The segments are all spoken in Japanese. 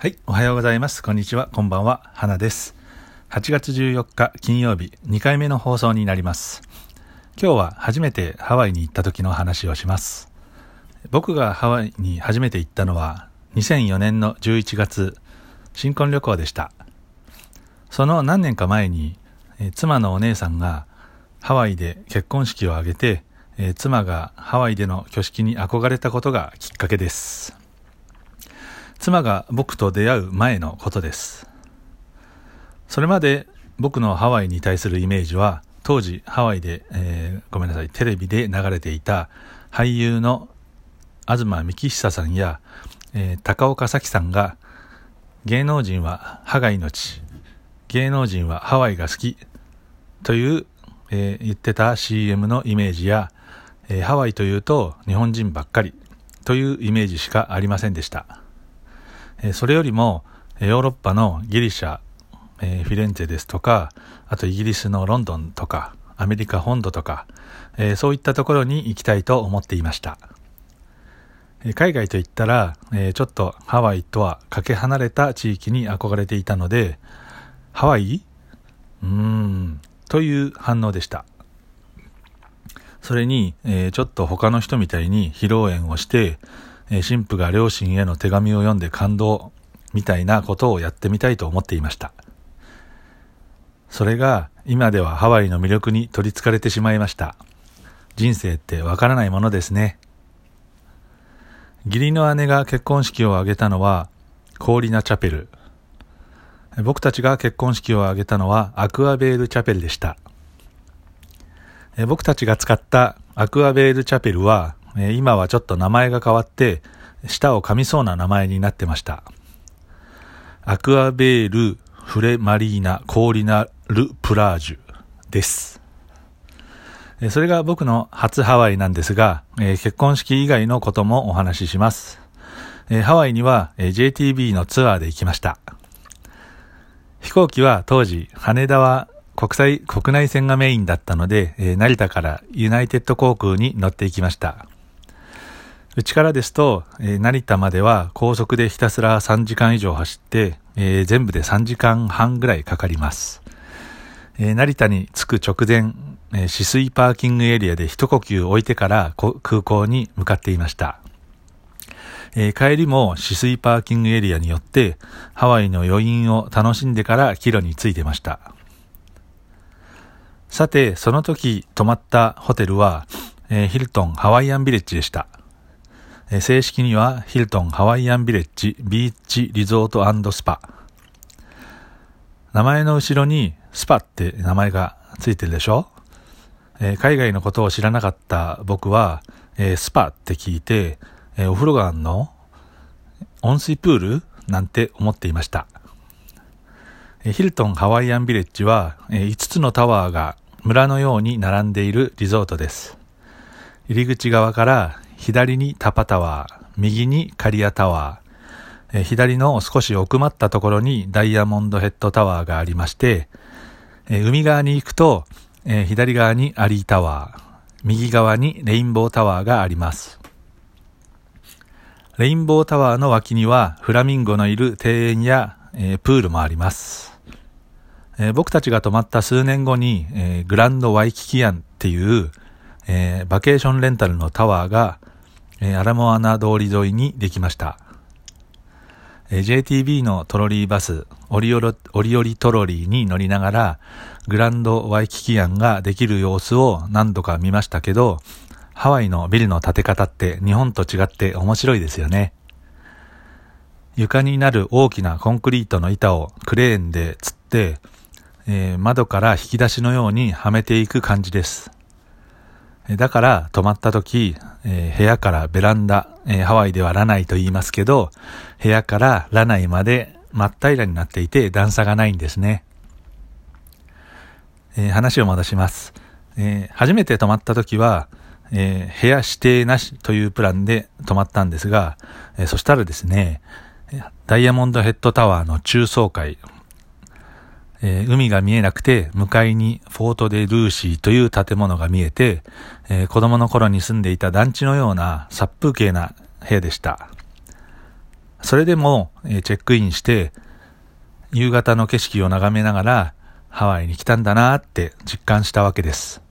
はい、おはようございます。こんにちは、こんばんは、花です。8月14日金曜日、2回目の放送になります。今日は初めてハワイに行った時の話をします。僕がハワイに初めて行ったのは2004年の11月、新婚旅行でした。その何年か前に、え妻のお姉さんがハワイで結婚式を挙げて、え妻がハワイでの挙式に憧れたことがきっかけです。妻が僕と出会う前のことです。それまで僕のハワイに対するイメージは、当時ハワイで、えーごめんなさい、テレビで流れていた俳優の東幹久さんや、えー高岡早紀さんが、芸能人は歯が命、芸能人はハワイが好きという、えー言ってた CM のイメージや、えハワイというと日本人ばっかりというイメージしかありませんでした。えそれよりもヨーロッパのギリシャ、えフィレンツェですとか、あとイギリスのロンドンとか、アメリカ本土とか、えそういったところに行きたいと思っていました。え海外といったら、えちょっとハワイとはかけ離れた地域に憧れていたので、ハワイ？うーん、という反応でした。それに、えちょっと他の人みたいに披露宴をして、え神父が両親への手紙を読んで感動みたいなことをやってみたいと思っていました。それが今ではハワイの魅力に取り憑かれてしまいました。人生ってわからないものですね。義理の姉が結婚式を挙げたのはコーリナチャペル。僕たちが結婚式を挙げたのはアクアベールチャペルでした。僕たちが使ったアクアベールチャペルは、え今はちょっと名前が変わって、舌を噛みそうな名前になってました。アクアベールフレマリーナコーリナルプラージュです。それが僕の初ハワイなんですが、え結婚式以外のこともお話しします。えハワイには、え JTB のツアーで行きました。飛行機は当時、羽田は国際、国内線がメインだったので、え成田からユナイテッド航空に乗っていきました。うちからですと、えー成田までは高速でひたすら3時間以上走って、えー全部で3時間半ぐらいかかります。えー成田に着く直前、えー止水パーキングエリアで一呼吸置いてから空港に向かっていました。えー帰りも止水パーキングエリアによってハワイの余韻を楽しんでから帰路に着いてました。さて、その時泊まったホテルは、えーヒルトンハワイアンビレッジでした。え正式にはヒルトンハワイアンビレッジビーチリゾートスパ。名前の後ろにスパって名前がついてるでしょ、えー海外のことを知らなかった僕は、えースパって聞いて、えーお風呂があんの？温水プール？なんて思っていました。えヒルトンハワイアンビレッジは、え5つのタワーが村のように並んでいるリゾートです。入り口側から左にタパタワー、右にカリアタワー、え左の少し奥まったところにダイヤモンドヘッドタワーがありまして、え海側に行くと、え左側にアリータワー、右側にレインボータワーがあります。レインボータワーの脇にはフラミンゴのいる庭園や、えプールもあります。え僕たちが泊まった数年後に、えグランドワイキキアンっていう、えーバケーションレンタルのタワーが、えーアラモアナ通り沿いにできました。えー JTB のトロリーバス、オリオロ、オリオリトロリーに乗りながら、グランドワイキキアンができる様子を何度か見ましたけど、ハワイのビルの建て方って日本と違って面白いですよね。床になる大きなコンクリートの板をクレーンで吊って、えー窓から引き出しのようにはめていく感じです。だから泊まった時、えー部屋からベランダ、えーハワイではラナイと言いますけど、部屋からラナイまで真っ平らになっていて段差がないんですね。えー話を戻します。え初めて泊まった時は、え部屋指定なしというプランで泊まったんですが、えそしたらですね、ダイヤモンドヘッドタワーの中層階、えー海が見えなくて、向かいにフォートデ・ルーシーという建物が見えて、えー子供の頃に住んでいた団地のような殺風景な部屋でした。それでも、えチェックインして、夕方の景色を眺めながらハワイに来たんだなって実感したわけです。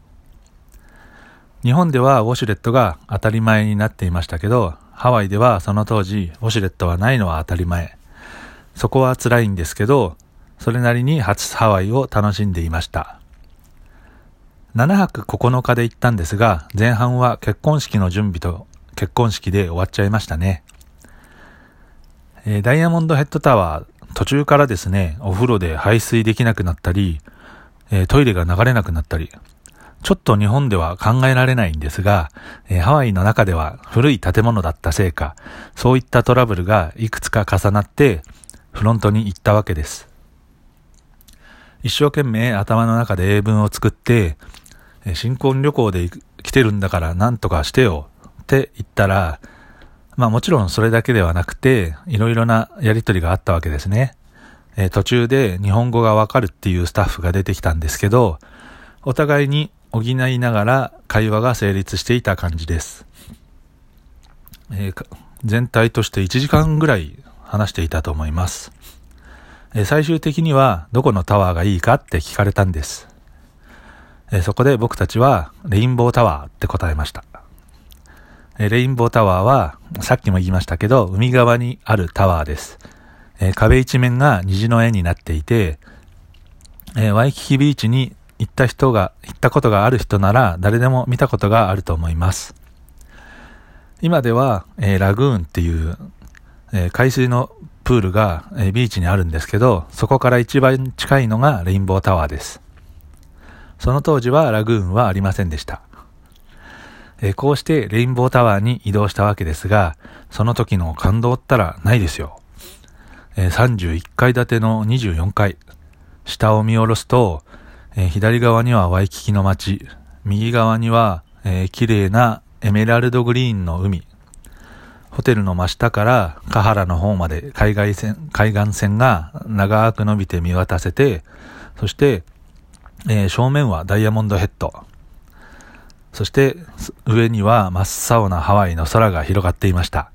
日本ではウォシュレットが当たり前になっていましたけど、ハワイではその当時ウォシュレットはないのは当たり前。そこは辛いんですけど、それなりに初ハワイを楽しんでいました。7泊9日で行ったんですが、前半は結婚式の準備と結婚式で終わっちゃいましたね。えー、ダイヤモンドヘッドタワー、途中からですね、お風呂で排水できなくなったり、えー、トイレが流れなくなったり、ちょっと日本では考えられないんですが、えー、ハワイの中では古い建物だったせいか、そういったトラブルがいくつか重なって、フロントに行ったわけです。一生懸命頭の中で英文を作って、新婚旅行で来てるんだから何とかしてよって言ったら、まあもちろんそれだけではなくて、いろいろなやりとりがあったわけですね。え、途中で日本語がわかるっていうスタッフが出てきたんですけど、お互いに補いながら会話が成立していた感じです。えー、全体として1時間ぐらい話していたと思います。最終的にはどこのタワーがいいかって聞かれたんです。そこで僕たちはレインボータワーって答えました。レインボータワーはさっきも言いましたけど海側にあるタワーです。壁一面が虹の絵になっていて、ワイキキビーチに行った人が、行ったことがある人なら誰でも見たことがあると思います。今では、えラグーンっていう、え海水のプールが、えビーチにあるんですけど、そこから一番近いのがレインボータワーです。その当時はラグーンはありませんでした。えこうしてレインボータワーに移動したわけですが、その時の感動ったらないですよ。え31階建ての24階。下を見下ろすと、え左側にはワイキキの街、右側には、えー、綺麗なエメラルドグリーンの海。ホテルの真下からカハラの方まで海外線、海岸線が長く伸びて見渡せて、そしてえー、正面はダイヤモンドヘッド。そして上には真っ青なハワイの空が広がっていました。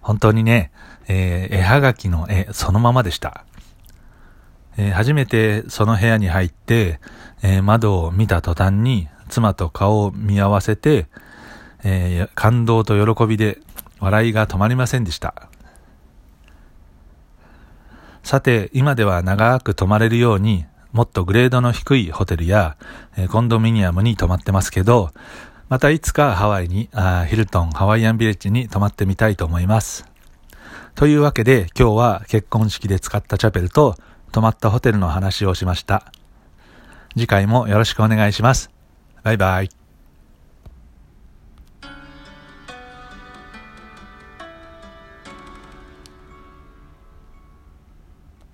本当にね、えー、絵はがきの絵そのままでした。えー、初めてその部屋に入って、えー、窓を見た途端に妻と顔を見合わせて、えー、感動と喜びで笑いが止まりませんでした。さて、今では長く泊まれるようにもっとグレードの低いホテルや、えコンドミニアムに泊まってますけど、またいつかハワイに、あヒルトンハワイアンビレッジに泊まってみたいと思います。というわけで今日は結婚式で使ったチャペルと泊まったホテルの話をしました。次回もよろしくお願いします。バイバイ。